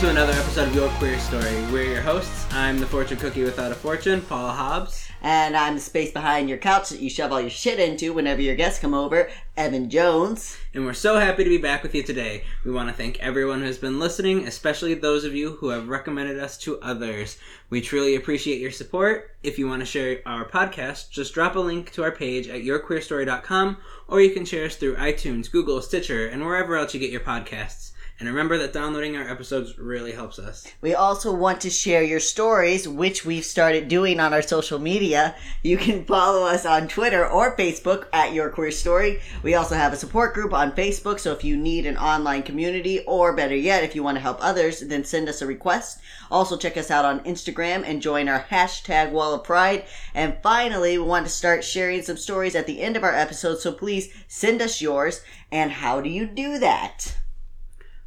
Welcome to another episode of Your Queer Story. We're your hosts. I'm the fortune cookie without a fortune, Paula Hobbs. And I'm the space behind your couch that you shove all your shit into whenever your guests come over, Evan Jones. And we're so happy to be back with you today. We want to thank everyone who's been listening, especially those of you who have recommended us to others. We truly appreciate your support. If you want to share our podcast, just drop a link to our page at yourqueerstory.com or you can share us through iTunes, Google, Stitcher, and wherever else you get your podcasts. And remember that downloading our episodes really helps us. We also want to share your stories, which we've started doing on our social media. You can follow us on Twitter or Facebook at Your Queer Story. We also have a support group on Facebook, so if you need an online community, or better yet, if you want to help others, then send us a request. Also, check us out on Instagram and join our hashtag Wall of Pride. And finally, we want to start sharing some stories at the end of our episodes, so please send us yours. And how do you do that?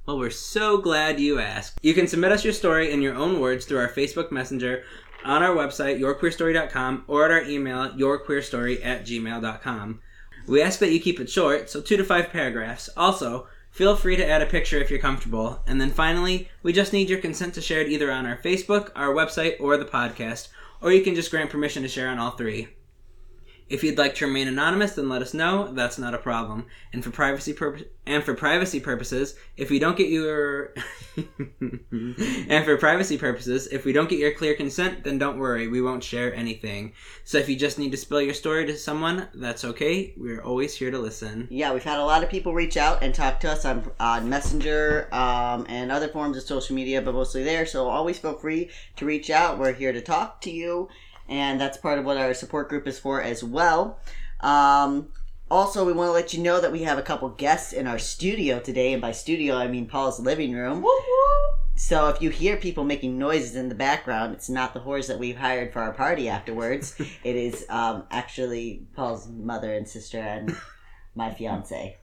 Well, we're so glad you asked. You can submit us your story in your own words through our Facebook Messenger, on our website, yourqueerstory.com, or at our email, yourqueerstory at gmail.com. We ask that you keep it short, so two to five paragraphs. Also, feel free to add a picture if you're comfortable. And then finally, we just need your consent to share it either on our Facebook, our website, or the podcast, or you can just grant permission to share on all three. If you'd like to remain anonymous, then let us know. That's not a problem. And for privacy and for privacy purposes, if we don't get your and for privacy purposes, if we don't get your clear consent, then don't worry, we won't share anything. So if you just need to spill your story to someone, that's okay. We're always here to listen. Yeah, we've had a lot of people reach out and talk to us on, on Messenger um, and other forms of social media, but mostly there. So always feel free to reach out. We're here to talk to you, and that's part of what our support group is for as well. Um, also, we want to let you know that we have a couple guests in our studio today, and by studio I mean Paul's living room. So if you hear people making noises in the background, it's not the whores that we've hired for our party afterwards. it is um, actually Paul's mother and sister and my fiance.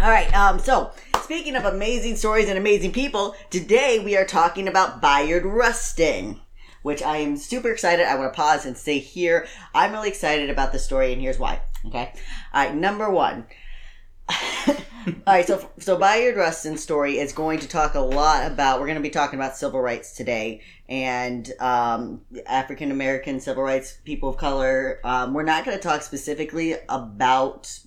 All right. Um, so speaking of amazing stories and amazing people, today we are talking about Bayard Rustin. Which I am super excited. I want to pause and say here, I'm really excited about the story, and here's why. Okay. All right. Number one. All right, so so Bayard Rustin's story is going to talk a lot about. We're going to be talking about civil rights today and um, African American civil rights, people of color. Um, we're not going to talk specifically about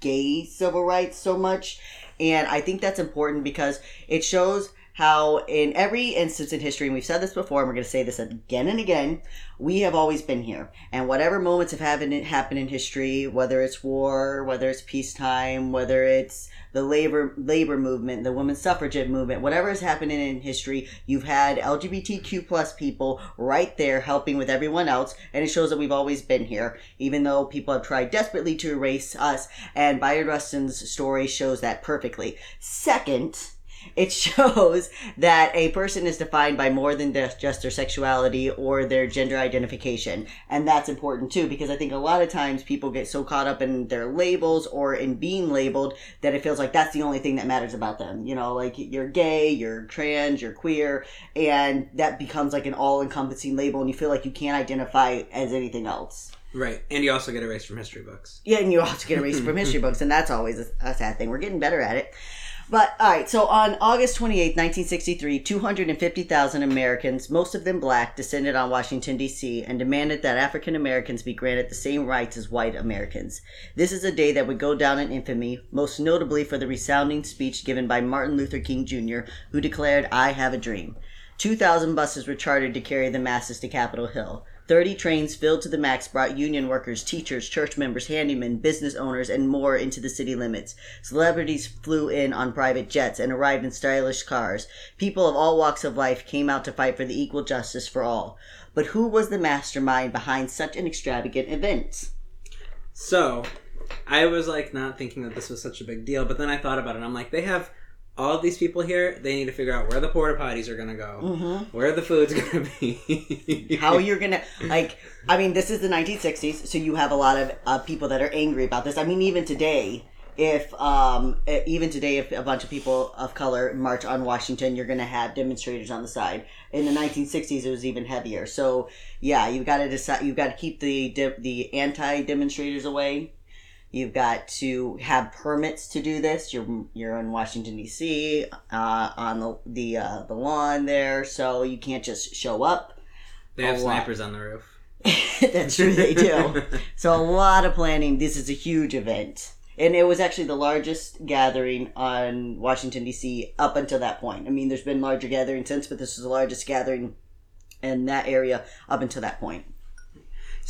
gay civil rights so much, and I think that's important because it shows how in every instance in history, and we've said this before, and we're going to say this again and again, we have always been here. And whatever moments have happened, happened in history, whether it's war, whether it's peacetime, whether it's the labor labor movement, the women's suffragette movement, whatever is happening in history, you've had LGBTQ plus people right there helping with everyone else, and it shows that we've always been here, even though people have tried desperately to erase us. And Bayard Rustin's story shows that perfectly. Second, it shows that a person is defined by more than just their sexuality or their gender identification. And that's important too, because I think a lot of times people get so caught up in their labels or in being labeled that it feels like that's the only thing that matters about them. You know, like you're gay, you're trans, you're queer, and that becomes like an all encompassing label, and you feel like you can't identify as anything else. Right, and you also get erased from history books. Yeah, and you also get erased from history books, and that's always a, a sad thing. We're getting better at it. But all right, so on August 28, 1963, 250,000 Americans, most of them black, descended on Washington, D.C., and demanded that African Americans be granted the same rights as white Americans. This is a day that would go down in infamy, most notably for the resounding speech given by Martin Luther King Jr., who declared, I have a dream. 2,000 buses were chartered to carry the masses to Capitol Hill. 30 trains filled to the max brought union workers, teachers, church members, handymen, business owners, and more into the city limits. Celebrities flew in on private jets and arrived in stylish cars. People of all walks of life came out to fight for the equal justice for all. But who was the mastermind behind such an extravagant event? So, I was like not thinking that this was such a big deal, but then I thought about it. I'm like, they have all of these people here. They need to figure out where the porta potties are gonna go, Mm-hmm. where the food's gonna be, How you're gonna like? I mean, this is the 1960s, so you have a lot of uh, people that are angry about this. I mean, even today, if um, even today, if a bunch of people of color march on Washington, you're gonna have demonstrators on the side. In the 1960s, it was even heavier. So yeah, you've got to decide. You've got to keep the the anti demonstrators away. You've got to have permits to do this. You're you're in Washington D.C. Uh, on the the uh, the lawn there, so you can't just show up. They have snipers on the roof. That's true, they do. So a lot of planning. This is a huge event, and it was actually the largest gathering on Washington D.C. up until that point. I mean, there's been larger gatherings since, but this was the largest gathering in that area up until that point.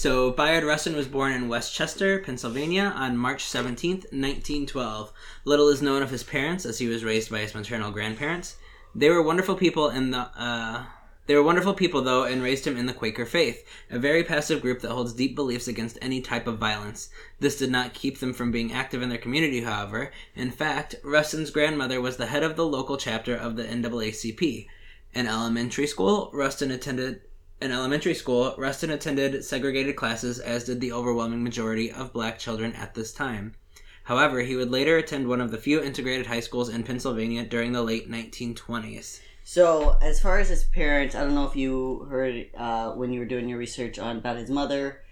So Bayard Rustin was born in West Chester, Pennsylvania on March 17th, 1912. Little is known of his parents as he was raised by his maternal grandparents. They were wonderful people in the uh they were wonderful people though and raised him in the Quaker faith, a very passive group that holds deep beliefs against any type of violence. This did not keep them from being active in their community, however. In fact, Rustin's grandmother was the head of the local chapter of the NAACP. In elementary school, Rustin attended in elementary school, Rustin attended segregated classes, as did the overwhelming majority of black children at this time. However, he would later attend one of the few integrated high schools in Pennsylvania during the late 1920s. So, as far as his parents, I don't know if you heard uh, when you were doing your research on about his mother.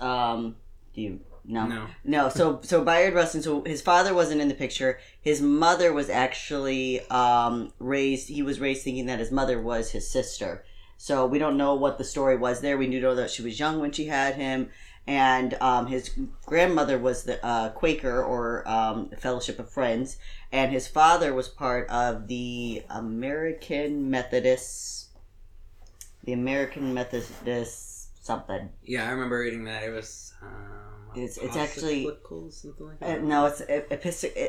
Um, do you no? No. No, so so Bayard Rustin. So his father wasn't in the picture. His mother was actually um, raised. He was raised thinking that his mother was his sister. So we don't know what the story was there. We do know that she was young when she had him, and um, his grandmother was the uh, Quaker or um, Fellowship of Friends, and his father was part of the American Methodists. The American Methodist something. Yeah, I remember reading that. It was. Um, It's- it's actually- like Uh, no, it's epistle.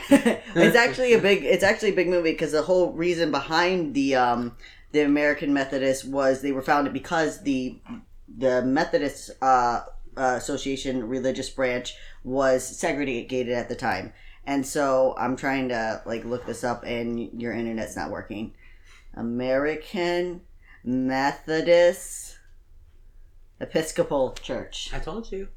it's actually a big. It's actually a big movie because the whole reason behind the um the American Methodist was they were founded because the the Methodist uh, uh, Association religious branch was segregated at the time, and so I'm trying to like look this up, and your internet's not working. American Methodist Episcopal Church. I told you.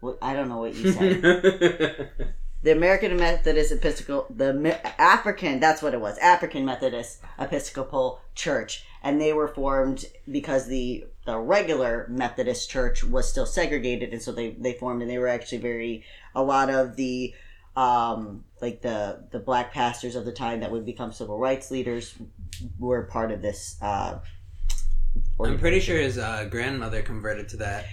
What- I don't know what you said. the American Methodist Episcopal, the African, that's what it was, African Methodist Episcopal Church, and they were formed because the the regular Methodist Church was still segregated, and so they they formed, and they were actually very a lot of the um like the the black pastors of the time that would become civil rights leaders were part of this uh I'm pretty sure his uh, grandmother converted to that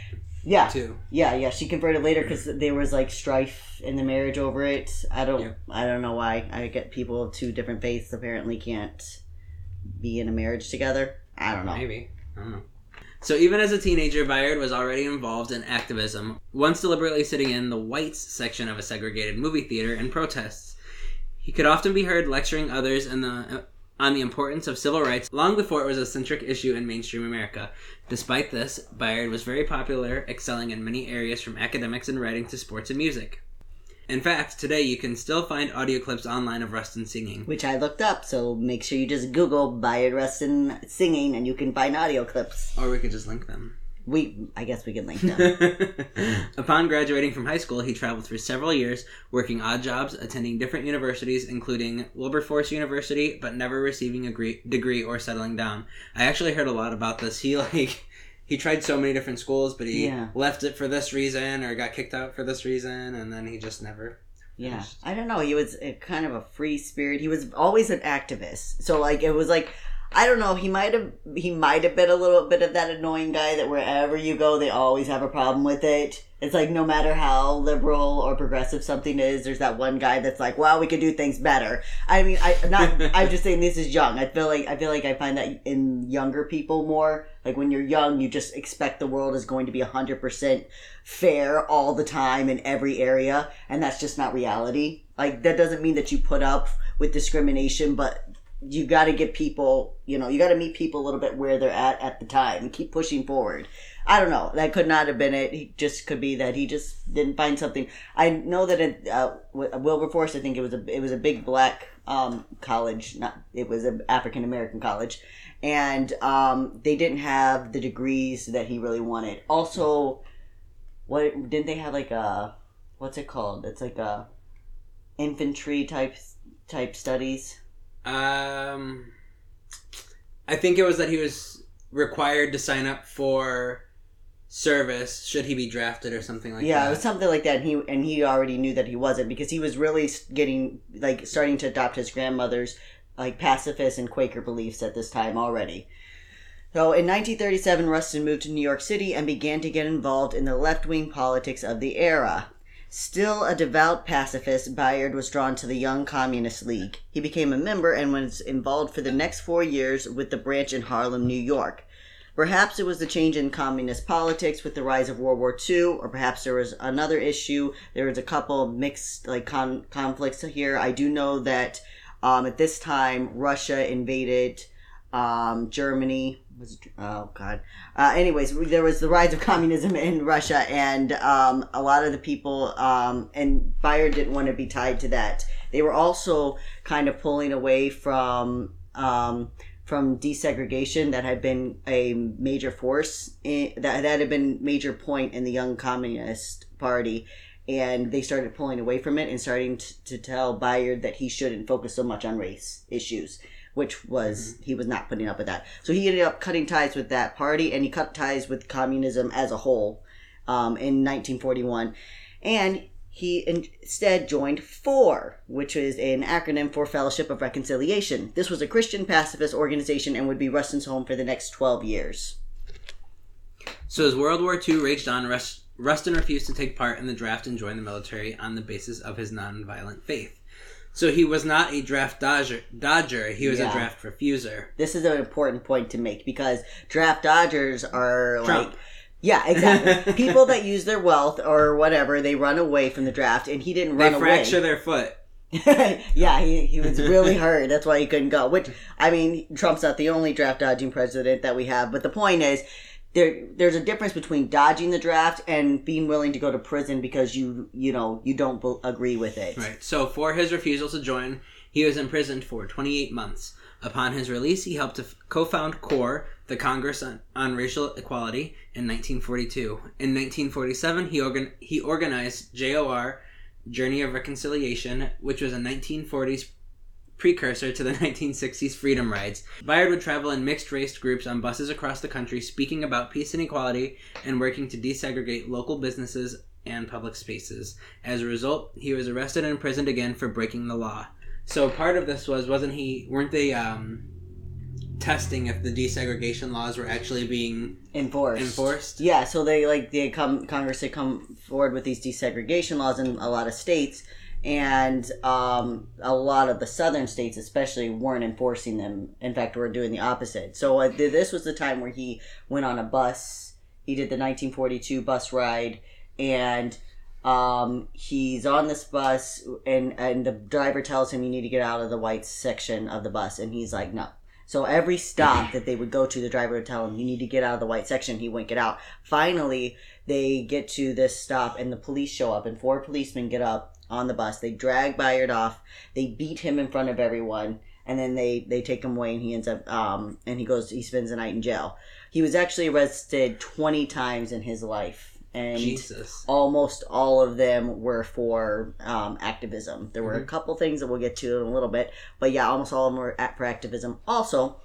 yeah too. Yeah, yeah, she converted later because there was like strife in the marriage over it. I don't, Yeah. I don't know why. I get people of two different faiths apparently can't be in a marriage together. I don't know. Maybe. I don't know. So even as a teenager, Bayard was already involved in activism, once deliberately sitting in the whites section of a segregated movie theater in protests. He could often be heard lecturing others in the, on the importance of civil rights long before it was a centric issue in mainstream America. Despite this, Bayard was very popular, excelling in many areas from academics and writing to sports and music. In fact, today you can still find audio clips online of Rustin singing. Which I looked up, so make sure you just Google Bayard Rustin singing, and you can find audio clips. Or we could just link them. We, I guess we can link them. Upon graduating from high school, he traveled for several years, working odd jobs, attending different universities, including Wilberforce University, but never receiving a gre- degree or settling down. I actually heard a lot about this. He like he tried so many different schools, but he Yeah. left it for this reason or got kicked out for this reason, and then he just never. Yeah, finished. I don't know. He was a, kind of a free spirit. He was always an activist. So like it was like I don't know. He might have he might have been a little bit of that annoying guy that wherever you go, they always have a problem with it. It's like no matter how liberal or progressive something is, there's that one guy that's like, "Well, we could do things better." I mean, I not. I'm just saying this is young. I feel like I feel like I find that in younger people more. Like when you're young, you just expect the world is going to be hundred percent fair all the time in every area, and that's just not reality. Like that doesn't mean that you put up with discrimination, but you got to get people, you know, you got to meet people a little bit where they're at at the time and keep pushing forward. I don't know. That could not have been it. He just could be that he just didn't find something. I know that at uh, Wilberforce, I think it was a it was a big black um, college. Not it was an African American college, and um, they didn't have the degrees that he really wanted. Also, what didn't they have like a what's it called? It's like a infantry type type studies. Um, I think it was that he was required to sign up for service should he be drafted or something like yeah, that. Yeah, it was something like that. And he and he already knew that he wasn't because he was really getting like starting to adopt his grandmother's like pacifist and Quaker beliefs at this time already. So in 1937, Rustin moved to New York City and began to get involved in the left wing politics of the era. Still a devout pacifist, Bayard was drawn to the Young Communist League. He became a member and was involved for the next four years with the branch in Harlem, New York. Perhaps it was the change in communist politics with the rise of World War II, or perhaps there was another issue. There was a couple mixed like con- conflicts here. I do know that um, at this time Russia invaded um, Germany. Was oh God. Uh, anyways, there was the rise of communism in Russia, and um, a lot of the people um, and Bayard didn't want to be tied to that. They were also kind of pulling away from. Um, from desegregation that had been a major force in, that that had been major point in the young communist party and they started pulling away from it and starting to, to tell Bayard that he shouldn't focus so much on race issues which was he was not putting up with that so he ended up cutting ties with that party and he cut ties with communism as a whole um, in 1941 and he instead joined FOR, which is an acronym for Fellowship of Reconciliation. This was a Christian pacifist organization and would be Rustin's home for the next 12 years. So as World War II raged on, Rust- Rustin refused to take part in the draft and join the military on the basis of his nonviolent faith. So he was not a draft dodger, dodger he was Yeah. a draft refuser. This is an important point to make because draft dodgers are Trump. like. Yeah, exactly. People that use their wealth or whatever, they run away from the draft, and he didn't They run away. They fracture their foot. yeah, he, he was really hurt. That's why he couldn't go. Which I mean, Trump's not the only draft dodging president that we have. But the point is, there there's a difference between dodging the draft and being willing to go to prison because you you know you don't agree with it. Right. So for his refusal to join, he was imprisoned for 28 months. Upon his release, he helped to f- co-found CORE, the Congress on, on Racial Equality, in 1942. In 1947, he organ- he organized JOR, Journey of Reconciliation, which was a 1940s precursor to the 1960s Freedom Rides. Bayard would travel in mixed race groups on buses across the country, speaking about peace and equality and working to desegregate local businesses and public spaces. As a result, he was arrested and imprisoned again for breaking the law. So part of this was wasn't he weren't they um testing if the desegregation laws were actually being Enforced. enforced? Yeah, so they like they come Congress they come forward with these desegregation laws in a lot of states, and um, a lot of the southern states especially weren't enforcing them. In fact, were doing the opposite. So uh, th- this was the time where he went on a bus. He did the 1942 bus ride, and um, he's on this bus, and and the driver tells him you need to get out of the white section of the bus, and he's like no. So every stop that they would go to, the driver would tell him, "You need to get out of the white section." He wouldn't get out. Finally, they get to this stop, and the police show up, and four policemen get up on the bus. They drag Bayard off. They beat him in front of everyone, and then they they take him away, and he ends up um and he goes he spends the night in jail. He was actually arrested twenty times in his life, and Jesus. almost all of them were for um, activism. There were a couple things that we'll get to in a little bit, but yeah, almost all of them were at, for activism. Also,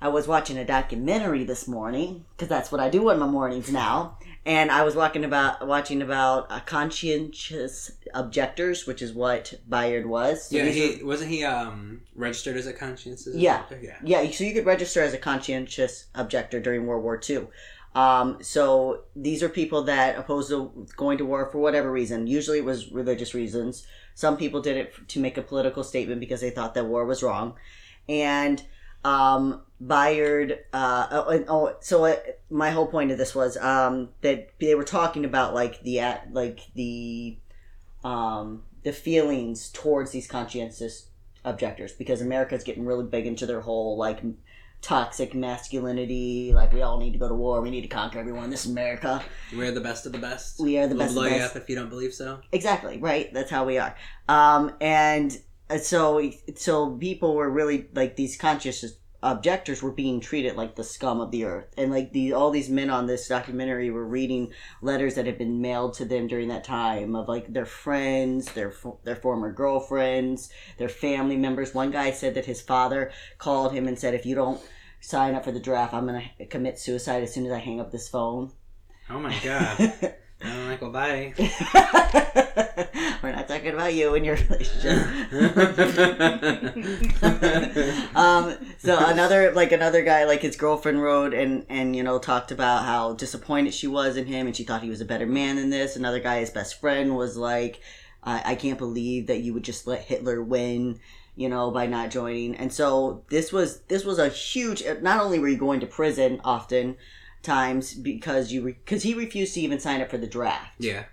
I was watching a documentary this morning because that's what I do in my mornings now, and I was walking about watching about uh, conscientious objectors, which is what Bayard was. So Yeah, he wasn't he um registered as a conscientious Yeah. objector? Yeah. Yeah, so you could register as a conscientious objector during World War II. Um, so these are people that opposed to going to war for whatever reason. Usually it was religious reasons. Some people did it to make a political statement because they thought that war was wrong. And um, Bayard, uh, oh, oh, so my whole point of this was um, that they were talking about like the at like the um, the feelings towards these conscientious objectors because America's getting really big into their whole like toxic masculinity. Like we all need to go to war. We need to conquer everyone. This is America. We're the best of the best. We are the We'll best of blow you best. up if you don't believe so. Exactly right. That's how we are. Um, and so so people were really like these conscious objectors were being treated like the scum of the earth, and like the all these men on this documentary were reading letters that had been mailed to them during that time of like their friends, their their former girlfriends, their family members. One guy said that his father called him and said, "If you don't." Sign up for the draft. I'm gonna commit suicide as soon as I hang up this phone. Oh my god. I'm like, well, bye. We're not talking about you and your relationship. um, so another like another guy like his girlfriend wrote and and you know talked about how disappointed she was in him and she thought he was a better man than this. Another guy, his best friend, was like, I, I can't believe that you would just let Hitler win. You know, by not joining, and so this was this was a huge. Not only were you going to prison often times because you because he refused to even sign up for the draft. yeah.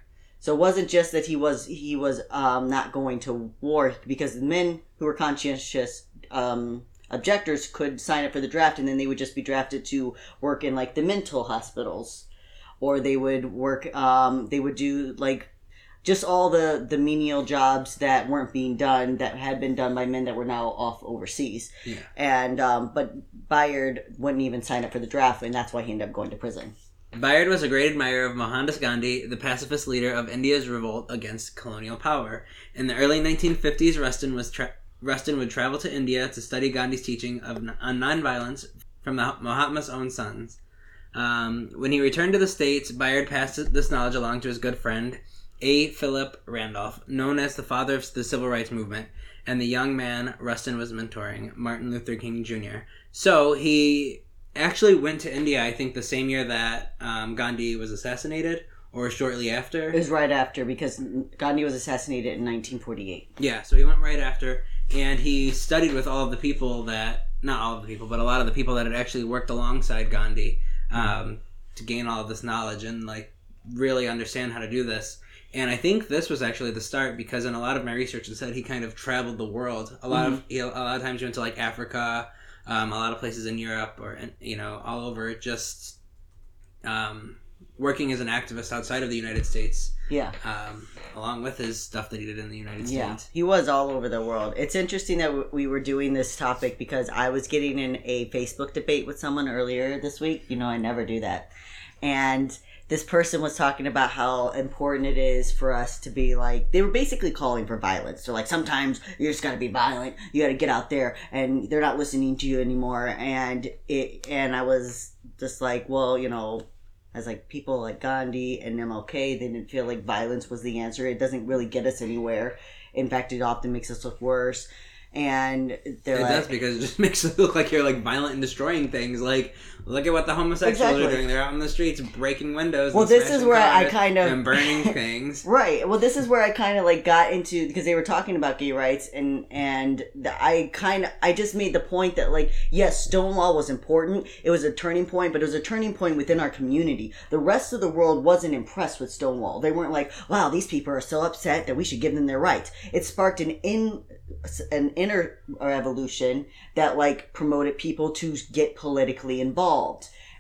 So it wasn't just that he was he was um, not going to war because the men who were conscientious um, objectors could sign up for the draft and then they would just be drafted to work in like the mental hospitals, or they would work um, they would do like just all the the menial jobs that weren't being done that had been done by men that were now off overseas. Yeah. And um, but Bayard wouldn't even sign up for the draft, and that's why he ended up going to prison. Bayard was a great admirer of Mohandas Gandhi, the pacifist leader of India's revolt against colonial power. In the early 1950s, Rustin was tra- Rustin would travel to India to study Gandhi's teaching of on nonviolence from the Mahatma's own sons. Um, when he returned to the States, Bayard passed this knowledge along to his good friend, A. Philip Randolph, known as the father of the civil rights movement, and the young man Rustin was mentoring, Martin Luther King Jr. So he actually went to India, I think, the same year that um, Gandhi was assassinated, or shortly after. It was right after because Gandhi was assassinated in 1948. Yeah, so he went right after, and he studied with all of the people that, not all of the people, but a lot of the people that had actually worked alongside Gandhi um, to gain all of this knowledge and, like, really understand how to do this. And I think this was actually the start because in a lot of my research it said he kind of traveled the world. A lot of he, a lot of times he went to like Africa, um, a lot of places in Europe or you know all over, just um, working as an activist outside of the United States, Yeah. um, along with his stuff that he did in the United States. Yeah, he was all over the world. It's interesting that we were doing this topic because I was getting in a Facebook debate with someone earlier this week. You know, I never do that. And this person was talking about how important it is for us to be like, they were basically calling for violence. They're like, sometimes you just gotta be violent. You gotta get out there and they're not listening to you anymore. And it, and I was just like, well, you know, as like people like Gandhi and MLK, they didn't feel like violence was the answer. It doesn't really get us anywhere. In fact, it often makes us look worse. And they're It like, does because it just makes it look like you're like violent and destroying things. Like, look at what the homosexuals Exactly. are doing. They're out in the streets breaking windows. Well, and this is where I kind of- and burning things. Right. Well, this is where I kind of like got into because they were talking about gay rights, and and the, I kind of I just made the point that like yes, Stonewall was important. It was a turning point, but it was a turning point within our community. The rest of the world wasn't impressed with Stonewall. They weren't like, wow, these people are so upset that we should give them their rights. It sparked an in an inner revolution that like promoted people to get politically involved,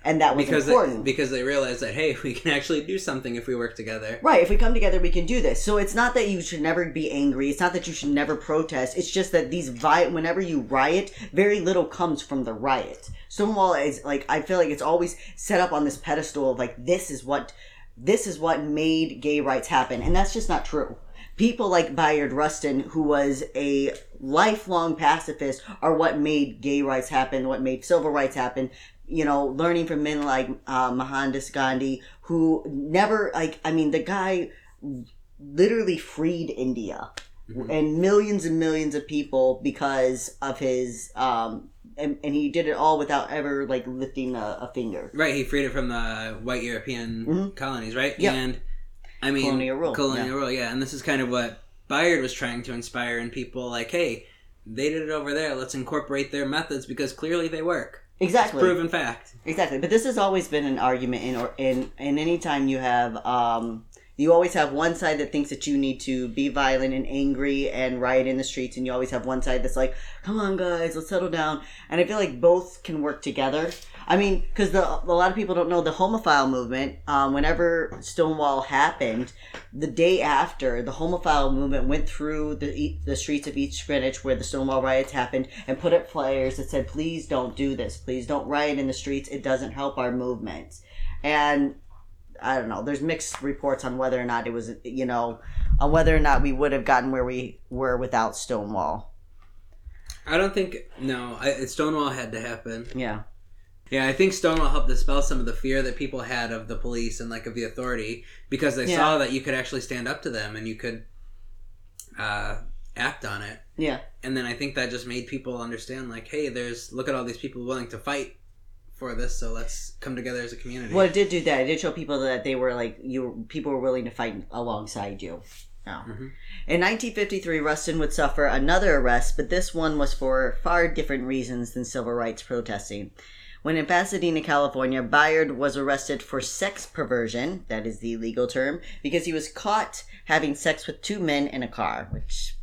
and that was Because important. they, because they realize that hey, we can actually do something if we work together. Right, if we come together, we can do this. So it's not that you should never be angry. It's not that you should never protest. It's just that these vi- whenever you riot, very little comes from the riot. Stonewall is like I feel like it's always set up on this pedestal of like this is what this is what made gay rights happen, and that's just not true. People like Bayard Rustin, who was a lifelong pacifist, are what made gay rights happen, what made civil rights happen. You know, learning from men like uh, Mohandas Gandhi, who never like. I mean, the guy literally freed India Mhm. and millions and millions of people because of his um and, and he did it all without ever like lifting a, a finger Right, he freed it from the white European Mhm. colonies, right? Yep. And I mean Colonial rule, Colonial yeah. rule, yeah. And this is kind of what Bayard was trying to inspire in people like, hey, they did it over there, let's incorporate their methods because clearly they work. Exactly. Proven fact. exactly. But this has always been an argument in or in in any time you have um you always have one side that thinks that you need to be violent and angry and riot in the streets and you always have one side that's like come on guys let's settle down. And i feel like both can work together i mean because the a lot of people don't know the homophile movement um, whenever stonewall happened the day after the homophile movement went through the the streets of east greenwich where the stonewall riots happened and put up flyers that said please don't do this please don't riot in the streets it doesn't help our movement and I don't know. There's mixed reports on whether or not it was, you know, on whether or not we would have gotten where we were without Stonewall. I don't think no. I, Stonewall had to happen. Yeah. Yeah, I think Stonewall helped dispel some of the fear that people had of the police and like of the authority because they Yeah. saw that you could actually stand up to them and you could uh, act on it. Yeah. And then I think that just made people understand, like, hey, there's look at all these people willing to fight for this, so let's come together as a community. Well, it did do that. It did show people that they were like you. People were willing to fight alongside you. Oh. Mhm. In 1953, Rustin would suffer another arrest, but this one was for far different reasons than civil rights protesting. When in Pasadena, California, Bayard was arrested for sex perversion, that is the legal term, because he was caught having sex with two men in a car, which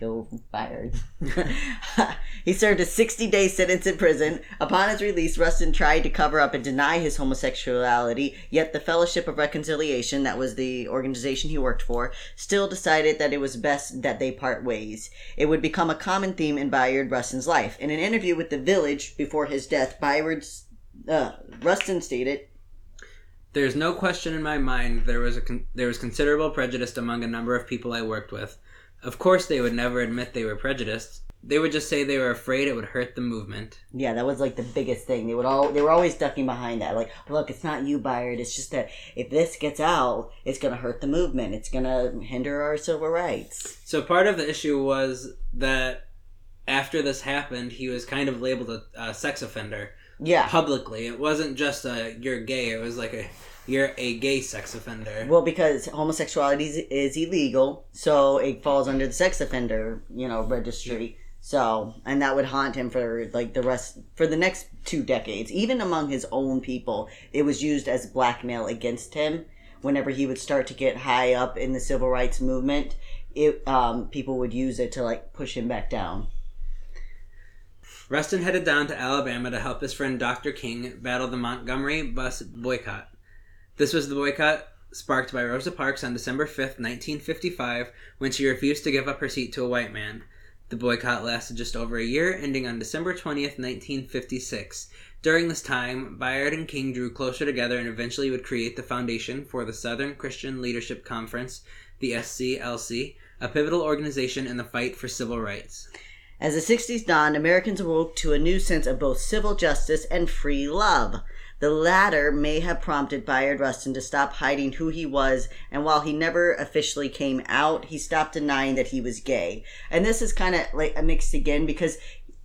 go Bayard. he served a 60 day sentence in prison. Upon his release, Rustin tried to cover up and deny his homosexuality, yet the Fellowship of Reconciliation, that was the organization he worked for, still decided that it was best that they part ways. It would become a common theme in Bayard Rustin's life. In an interview with The Village before his death, Bayard's, uh, Rustin stated, There's no question in my mind there was a con- there was considerable prejudice among a number of people I worked with. Of course, they would never admit they were prejudiced. They would just say they were afraid it would hurt the movement. Yeah, that was like the biggest thing. They would all they were always ducking behind that. Like, look, it's not you, Bayard. It's just that if this gets out, it's gonna hurt the movement. It's gonna hinder our civil rights. So part of the issue was that after this happened, he was kind of labeled a, a sex offender Yeah. publicly. It wasn't just a you're gay. It was like a you're a gay sex offender. Well, because homosexuality is, is illegal, so it falls under the sex offender, you know, registry. So, and that would haunt him for like the rest for the next two decades. Even among his own people, it was used as blackmail against him. Whenever he would start to get high up in the civil rights movement, it um, people would use it to like push him back down. Rustin headed down to Alabama to help his friend Dr. King battle the Montgomery bus boycott. This was the boycott sparked by Rosa Parks on December 5th, 1955, when she refused to give up her seat to a white man. The boycott lasted just over a year, ending on December 20th, 1956. During this time, Bayard and King drew closer together and eventually would create the foundation for the Southern Christian Leadership Conference, the SCLC, a pivotal organization in the fight for civil rights. As the 60s dawned, Americans awoke to a new sense of both civil justice and free love. The latter may have prompted Bayard Rustin to stop hiding who he was, and while he never officially came out, he stopped denying that he was gay. And this is kind of like a mixed again because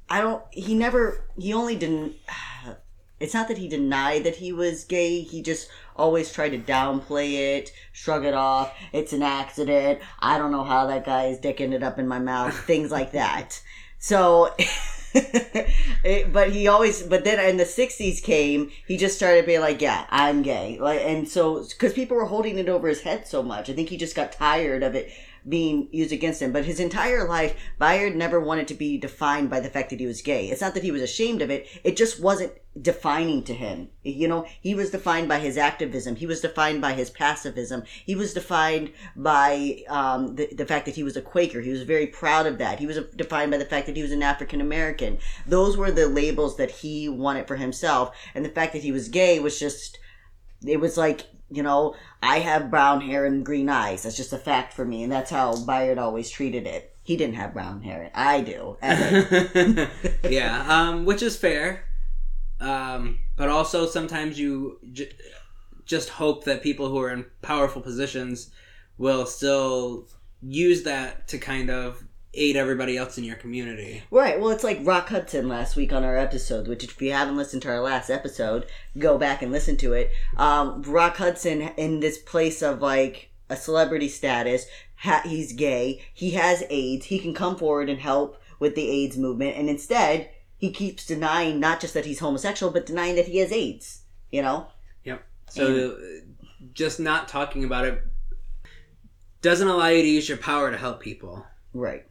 I don't, he never, he only didn't, it's not that he denied that he was gay, he just always tried to downplay it, shrug it off. It's an accident. I don't know how that guy's dick ended up in my mouth, things like that. So, it, but he always, but then in the 60s came, he just started being like, yeah, I'm gay. Like, and so, because people were holding it over his head so much, I think he just got tired of it being used against him. But his entire life, Bayard never wanted to be defined by the fact that he was gay. It's not that he was ashamed of it, it just wasn't defining to him. You know, he was defined by his activism, he was defined by his pacifism, he was defined by um, the, the fact that he was a Quaker. He was very proud of that. He was defined by the fact that he was an African American. Those were the labels that he wanted for himself. And the fact that he was gay was just, it was like, you know, I have brown hair and green eyes. That's just a fact for me. And that's how Bayard always treated it. He didn't have brown hair. I do. yeah, um, which is fair. Um, but also sometimes you j- just hope that people who are in powerful positions will still use that to kind of aid everybody else in your community. Right. Well, it's like Rock Hudson last week on our episode, which if you haven't listened to our last episode, go back and listen to it. Um, Rock Hudson, in this place of like a celebrity status, ha- he's gay, he has AIDS, he can come forward and help with the AIDS movement, and instead, he keeps denying not just that he's homosexual, but denying that he has AIDS. You know? Yep. So uh, just not talking about it doesn't allow you to use your power to help people. Right.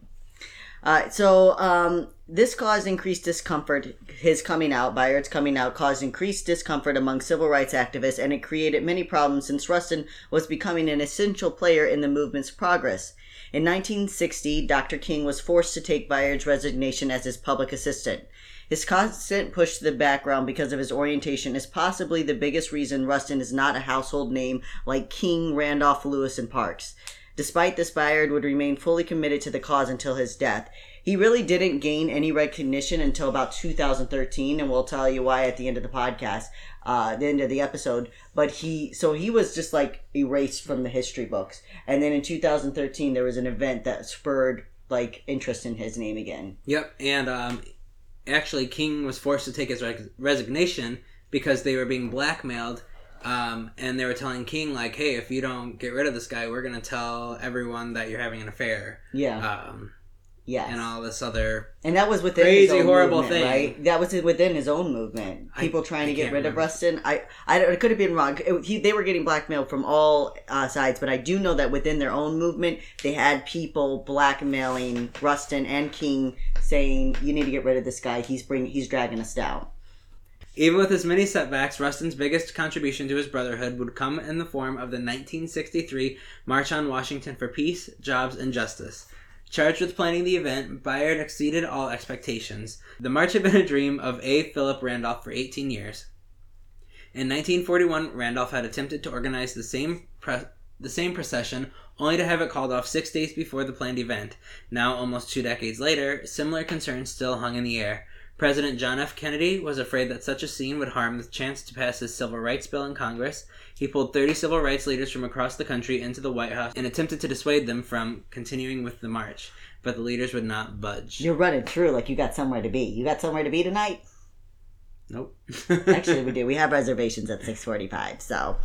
Uh, so um, this caused increased discomfort. His coming out, Bayard's coming out, caused increased discomfort among civil rights activists, and it created many problems since Rustin was becoming an essential player in the movement's progress. In 1960, Dr. King was forced to take Bayard's resignation as his public assistant. His constant push to the background because of his orientation is possibly the biggest reason Rustin is not a household name like King, Randolph, Lewis, and Parks. Despite this, Bayard would remain fully committed to the cause until his death. He really didn't gain any recognition until about 2013, and we'll tell you why at the end of the podcast, uh, the end of the episode. But he, so he was just like erased from the history books. And then in 2013, there was an event that spurred like interest in his name again. Yep, and um, actually, King was forced to take his reg- resignation because they were being blackmailed. Um, and they were telling King like, "Hey, if you don't get rid of this guy, we're gonna tell everyone that you're having an affair." Yeah. Um, yes. and all this other And that was within Crazy, his own horrible movement, thing. right? That was within his own movement. I- People trying I to get can't rid of. Rustin. I, I it could have been wrong. It- he, they were getting blackmailed from all uh, sides, but I do know that within their own movement, they had people blackmailing Rustin and King, saying, "You need to get rid of this guy. He's bring, he's dragging us down." Even with his many setbacks, Rustin's biggest contribution to his brotherhood would come in the form of the 1963 March on Washington for Peace, Jobs, and Justice. Charged with planning the event, Bayard exceeded all expectations. The march had been a dream of A. Philip Randolph for 18 years. In 1941, Randolph had attempted to organize the same pre- the same procession, only to have it called off six days before the planned event. Now, almost two decades later, similar concerns still hung in the air. President John F. Kennedy was afraid that such a scene would harm the chance to pass his civil rights bill in Congress. He pulled 30 civil rights leaders from across the country into the White House and attempted to dissuade them from continuing with the march, but the leaders would not budge. You're running through like you got somewhere to be. You got somewhere to be tonight. Nope. Actually, we do. We have reservations at six forty-five. So,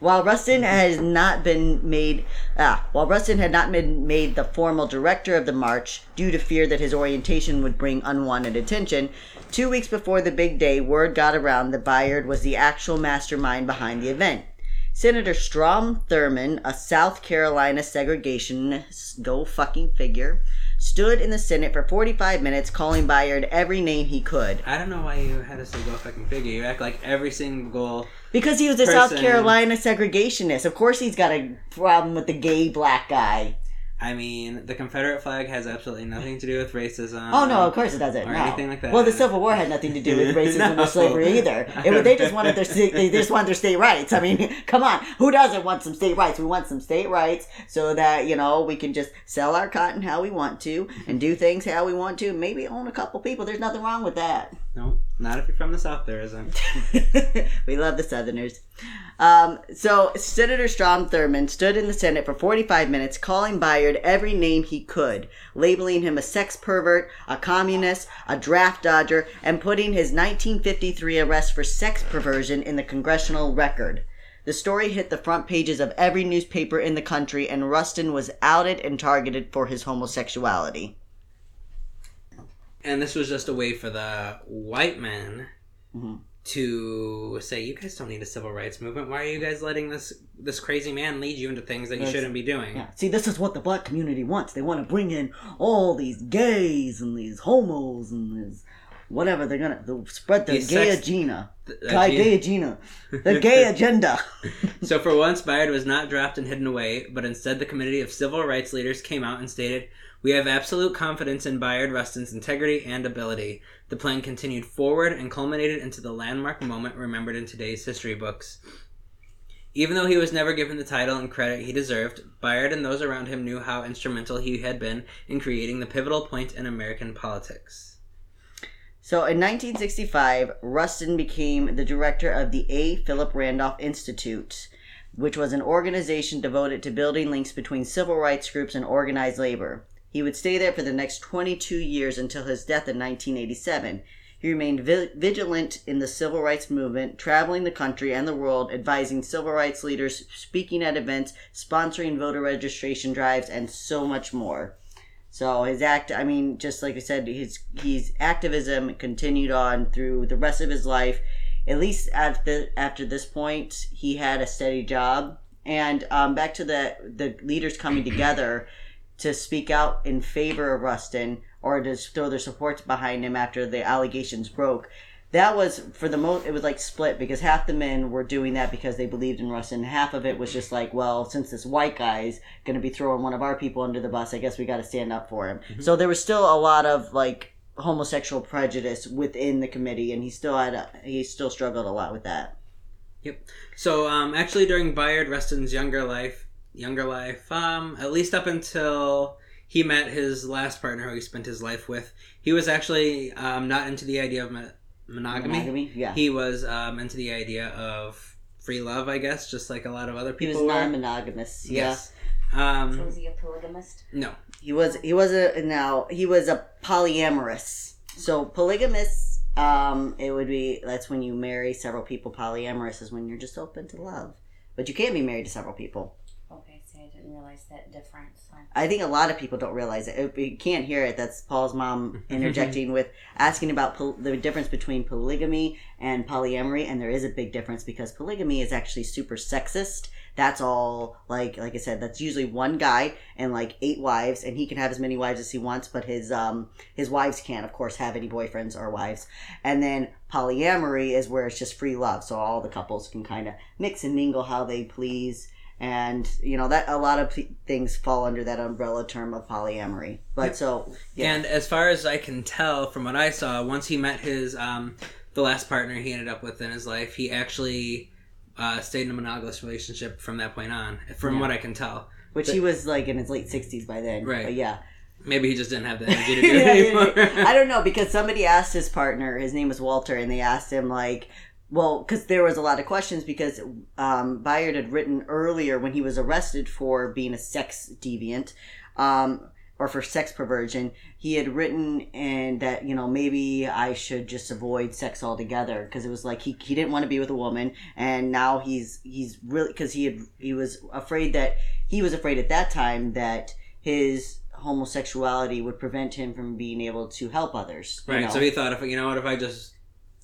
while Rustin has not been made, ah, while Rustin had not been made the formal director of the march due to fear that his orientation would bring unwanted attention, two weeks before the big day, word got around that Bayard was the actual mastermind behind the event. Senator Strom Thurmond, a South Carolina segregationist, go fucking figure, stood in the Senate for 45 minutes calling Bayard every name he could. I don't know why you had to say go fucking figure. You act like every single. Because he was a South Carolina segregationist. Of course he's got a problem with the gay black guy. I mean, the Confederate flag has absolutely nothing to do with racism. Oh no, of course it doesn't. or no. anything like that. Well, the Civil War had nothing to do with racism No. or slavery either. It they just wanted their they just wanted their state rights. I mean, come on, who doesn't want some state rights? We want some state rights so that you know we can just sell our cotton how we want to and do things how we want to. Maybe own a couple people. There's nothing wrong with that. No, not if you're from the South. There isn't. we love the Southerners. Um, so Senator Strom Thurmond stood in the Senate for 45 minutes, calling Bayard every name he could, labeling him a sex pervert, a communist, a draft dodger, and putting his 1953 arrest for sex perversion in the congressional record. The story hit the front pages of every newspaper in the country, and Rustin was outed and targeted for his homosexuality. And this was just a way for the white men Mhm. to say, "You guys don't need a civil rights movement. Why are you guys letting this this crazy man lead you into things that you shouldn't be doing?" Yeah. See, this is what the black community wants. They want to bring in all these gays and these homos and these whatever. They're gonna they'll spread the These gay sex- agenda. Th- Guy gay agenda. The gay agenda. So for once, Bayard was not dropped and hidden away, but instead the Committee of Civil Rights Leaders came out and stated, "We have absolute confidence in Bayard Rustin's integrity and ability." The plan continued forward and culminated into the landmark moment remembered in today's history books. Even though he was never given the title and credit he deserved, Bayard and those around him knew how instrumental he had been in creating the pivotal point in American politics. So in 1965, Rustin became the director of the A. Philip Randolph Institute, which was an organization devoted to building links between civil rights groups and organized labor. He would stay there for the next 22 years until his death in 1987. He remained vi- vigilant in the civil rights movement, traveling the country and the world, advising civil rights leaders, speaking at events, sponsoring voter registration drives, and so much more. So his act, I mean, just like I said, his his activism continued on through the rest of his life. At least the, after this point, he had a steady job. And um, back to the the leaders coming together to speak out in favor of Rustin or to throw their support behind him after the allegations broke. That was for the most. It was like split because half the men were doing that because they believed in Rustin. Half of it was just like, well, since this white guy's going to be throwing one of our people under the bus, I guess we got to stand up for him. So there was still a lot of like homosexual prejudice within the committee, and he still had a, he still struggled a lot with that. Yep. So, um, actually, during Bayard Rustin's younger life, younger life. Um, at least up until he met his last partner, who he spent his life with. He was actually um, not into the idea of mon- monogamy. Monogamy, yeah. He was um, into the idea of free love, I guess, just like a lot of other people. He was were. non-monogamous. Yeah. Yes. Um, So was he a polygamist? no. He was he was a now he was a polyamorous. So polygamous, um, it would be that's when you marry several people. Polyamorous is when you're just open to love, but you can't be married to several people. Okay, see, I didn't realize that difference. So. I think a lot of people don't realize it. If you can't hear it, that's Paul's mom interjecting with asking about pol- the difference between polygamy and polyamory, and there is a big difference because polygamy is actually super sexist. That's all like like I said, that's usually one guy and like eight wives, and he can have as many wives as he wants, but his um his wives can't, of course, have any boyfriends or wives. And then polyamory is where it's just free love, so all the couples can kind of mix and mingle how they please and you know that a lot of p- things fall under that umbrella term of polyamory but so yeah And as far as I can tell from what I saw, once he met his um, the last partner he ended up with in his life, he actually uh, stayed in a monogamous relationship from that point on. From Yeah. what I can tell, which he was like in his late 60s by then Right. but yeah maybe he just didn't have the energy to do it anymore. i don't know because somebody asked his partner his name was walter and they asked him like well because there was a lot of questions because um, bayard had written earlier when he was arrested for being a sex deviant um, or for sex perversion he had written and that you know maybe i should just avoid sex altogether because it was like he, he didn't want to be with a woman and now he's he's really because he had he was afraid that he was afraid at that time that his homosexuality would prevent him from being able to help others right. know? So he thought, if you know what, if I just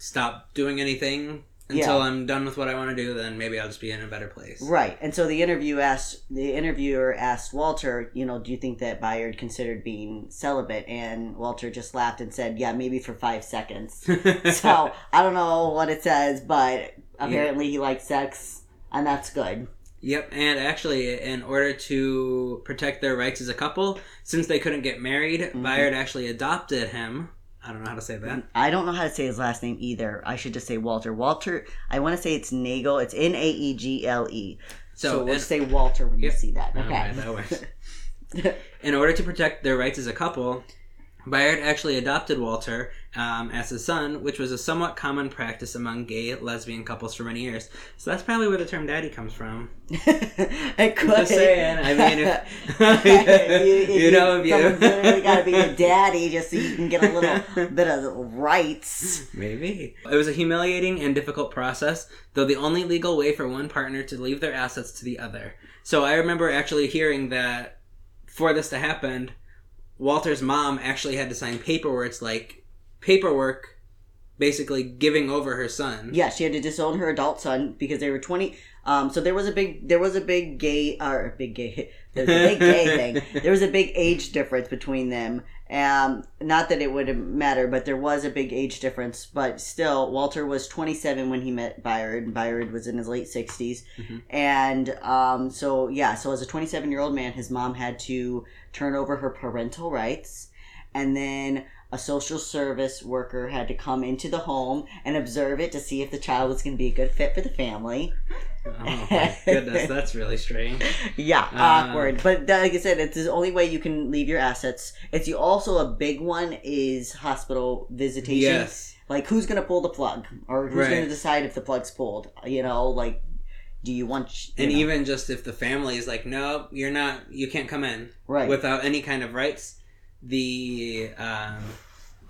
stop doing anything until Yeah. I'm done with what I want to do, then maybe I'll just be in a better place. Right, and so the interview asked the interviewer asked Walter, you know, do you think that Bayard considered being celibate? And Walter just laughed and said, "Yeah, maybe for five seconds." so I don't know what it says, but apparently he likes sex, and that's good. Yep, and actually, in order to protect their rights as a couple, since they couldn't get married, Mhm. Bayard actually adopted him. I don't know how to say that. I don't know how to say his last name either. I should just say Walter. Walter. I want to say it's Nagel. It's N A E G L E. So, So, we'll say Walter when Yep. you see that. Oh, okay. right, that works. in order to protect their rights as a couple, Bayard actually adopted Walter um, as his son, which was a somewhat common practice among gay lesbian couples for many years. So that's probably where the term "daddy" comes from. it could. Just saying. I mean, if, you, know, if you literally got to be your daddy just so you can get a little bit of rights. Maybe. It was a humiliating and difficult process, though the only legal way for one partner to leave their assets to the other. So I remember actually hearing that for this to happen, Walter's mom actually had to sign paperwork, it's like paperwork basically giving over her son. Yeah, she had to disown her adult son because they were twenty. Um, so there was a big, there was a big gay, or big gay, there was a big gay thing. There was a big age difference between them. Um, not that it would matter, but there was a big age difference. But still, Walter was 27 when he met Bayard. and Bayard was in his late 60s, Mhm. and um, so yeah, so as a 27 year old man, his mom had to turn over her parental rights, and then a social service worker had to come into the home and observe it to see if the child was going to be a good fit for the family. Oh my goodness, that's really strange. Yeah, Uh, awkward. But uh, like I said, it's the only way you can leave your assets. It's the, also a big one is hospital visitation. Yes. Like who's going to pull the plug or who's going to decide if the plug's pulled? You know, like do you want? you And know, even just if the family is like, no, you're not, you can't come in right. without any kind of rights, the um,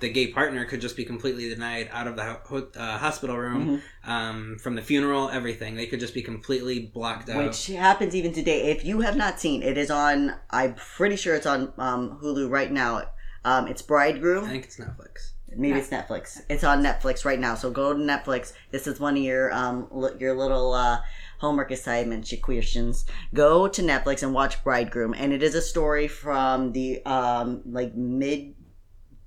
the gay partner could just be completely denied out of the ho- uh, hospital room, Mhm. um, from the funeral, everything. They could just be completely blocked out. Which happens even today. If you have not seen, it is on. I'm pretty sure it's on um, Hulu right now. Um, it's Bridegroom. I think it's Netflix. Maybe it's Netflix. It's on Netflix right now. So go to Netflix. This is one of your um li- your little uh homework assignments, your questions. Go to Netflix and watch Bridegroom, and it is a story from the um like mid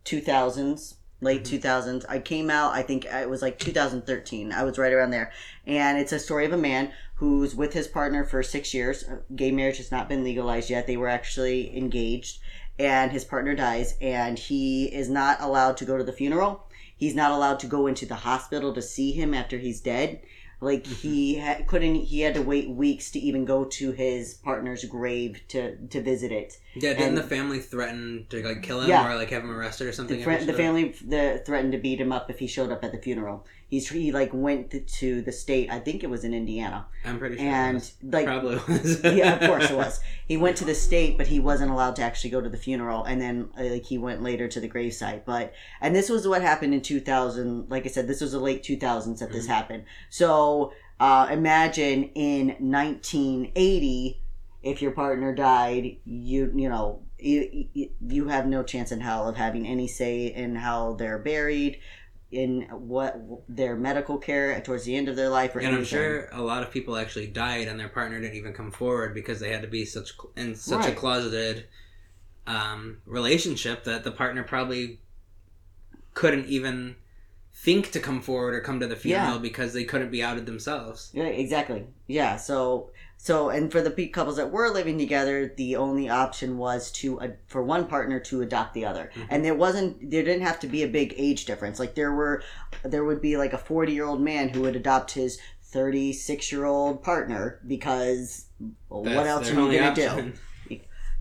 two thousands, late Mhm. two thousands. I came out. I think it was like 2013. I was right around there, and it's a story of a man who's with his partner for six years. Uh, Gay marriage has not been legalized yet. They were actually engaged and his partner dies and he is not allowed to go to the funeral he's not allowed to go into the hospital to see him after he's dead Like he mm-hmm. ha- couldn't. He had to wait weeks to even go to his partner's grave to to visit it. Yeah, didn't And- the family threaten to like kill him Yeah. or like have him arrested or something? The, the family the, threatened to beat him up if he showed up at the funeral. He's he like went to the state. I think it was in Indiana, I'm pretty sure. it and like probably was. yeah, of course it was. He went to the state, but he wasn't allowed to actually go to the funeral. And then, uh, like, he went later to the gravesite. But and this was what happened in two thousand. Like I said, this was the late two thousands that this Mhm. happened. So uh, imagine in nineteen eighty, if your partner died, you you know. You, you- have no chance in hell of having any say in how they're buried, in what their medical care towards the end of their life, or And I'm sure a lot of people actually died, and their partner didn't even come forward because they had to be such in such a closeted um, relationship that the partner probably couldn't even think to come forward or come to the funeral Yeah. because they couldn't be outed themselves. Yeah, exactly. Yeah, so so and for the couples that were living together, the only option was to uh, for one partner to adopt the other, Mhm. and there wasn't there didn't have to be a big age difference. Like there were there would be like a forty year old man who would adopt his thirty six year old partner because well, what else are you gonna do?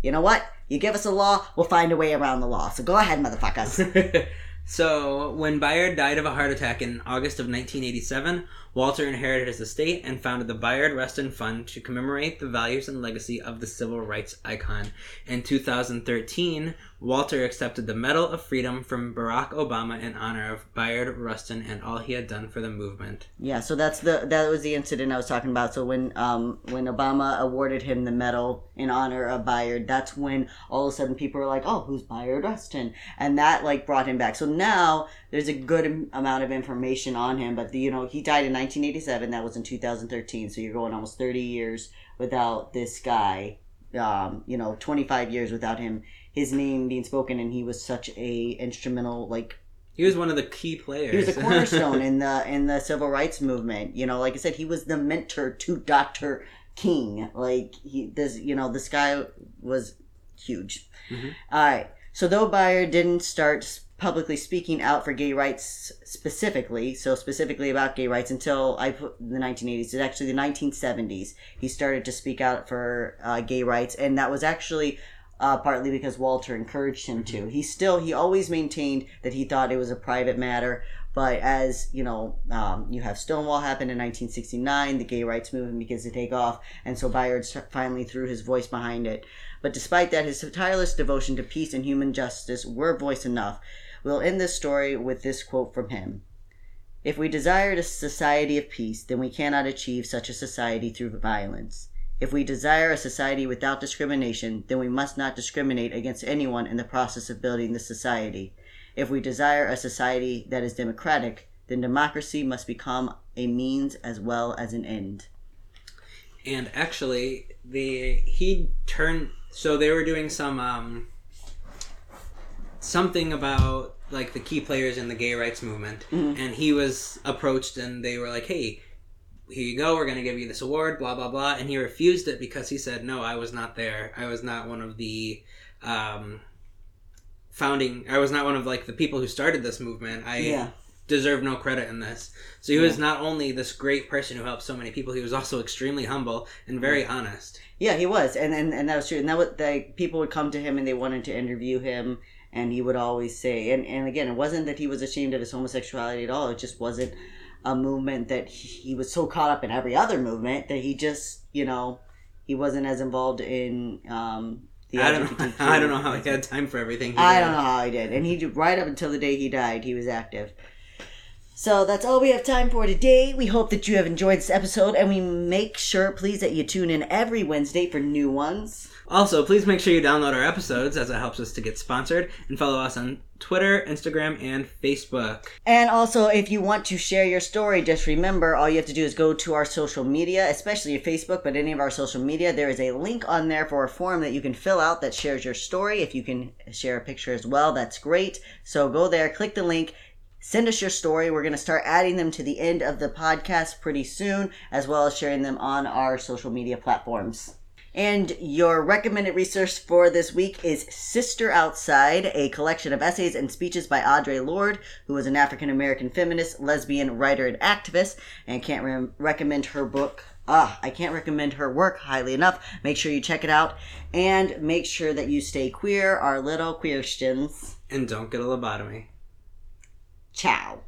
You know what? You give us a law, we'll find a way around the law. So go ahead, motherfuckers. so, when Bayard died of a heart attack in August of 1987, Walter inherited his estate and founded the Bayard Rustin Fund to commemorate the values and legacy of the civil rights icon. In 2013, Walter accepted the Medal of Freedom from Barack Obama in honor of Bayard Rustin and all he had done for the movement. Yeah, so that's the that was the incident I was talking about. So when um when Obama awarded him the medal in honor of Bayard, that's when all of a sudden people were like, "Oh, who's Bayard Rustin?" And that like brought him back. So now there's a good amount of information on him, but the, you know he died in 1987. That was in 2013. So you're going almost 30 years without this guy. Um, you know, 25 years without him, his name being spoken, and he was such a instrumental like He was one of the key players. he was a cornerstone in the in the civil rights movement. You know, like I said, he was the mentor to Dr. King. Like he this you know, this guy was huge. Mhm. All right. So though Bayard didn't start publicly speaking out for gay rights specifically, so specifically about gay rights until I put the 1980s, it's actually the 1970s. He started to speak out for uh, gay rights, and that was actually uh, partly because Walter encouraged him to. He still, he always maintained that he thought it was a private matter. But as you know, um, you have Stonewall happen in 1969, the gay rights movement begins to take off, and so Bayard finally threw his voice behind it. But despite that, his tireless devotion to peace and human justice were voice enough. We'll end this story with this quote from him. If we desired a society of peace, then we cannot achieve such a society through violence. If we desire a society without discrimination, then we must not discriminate against anyone in the process of building the society. If we desire a society that is democratic, then democracy must become a means as well as an end. and actually the he turned so they were doing some um something about like the key players in the gay rights movement Mhm. and he was approached and they were like hey here you go we're going to give you this award blah blah blah and he refused it because he said no i was not there i was not one of the um founding i was not one of like the people who started this movement i Yeah. deserve no credit in this. So he was not only this great person who helped so many people, he was also extremely humble and very honest. Yeah, he was, and and, and that was true. And that was like people would come to him and they wanted to interview him, and he would always say, and and again, it wasn't that he was ashamed of his homosexuality at all. It just wasn't a movement that he, he was so caught up in every other movement that he just you know he wasn't as involved in um the I don't, LGBTQ. I don't know how he had time for everything. I did. don't know how he did, and he right up until the day he died, he was active. So that's all we have time for today. We hope that you have enjoyed this episode, and we make sure, please, that you tune in every Wednesday for new ones. Also, please make sure you download our episodes as it helps us to get sponsored and follow us on Twitter, Instagram, and Facebook. And also, if you want to share your story, just remember all you have to do is go to our social media, especially your Facebook, but any of our social media. There is a link on there for a form that you can fill out that shares your story. If you can share a picture as well, that's great. So go there, click the link. Send us your story. We're going to start adding them to the end of the podcast pretty soon, as well as sharing them on our social media platforms. And your recommended resource for this week is Sister Outsider, a collection of essays and speeches by Audre Lorde, who is an African American feminist, lesbian writer, and activist. And can't re- recommend her book. Ah, I can't recommend her work highly enough. Make sure you check it out. And make sure that you stay queer, our little queerstians. And don't get a lobotomy. Tchau!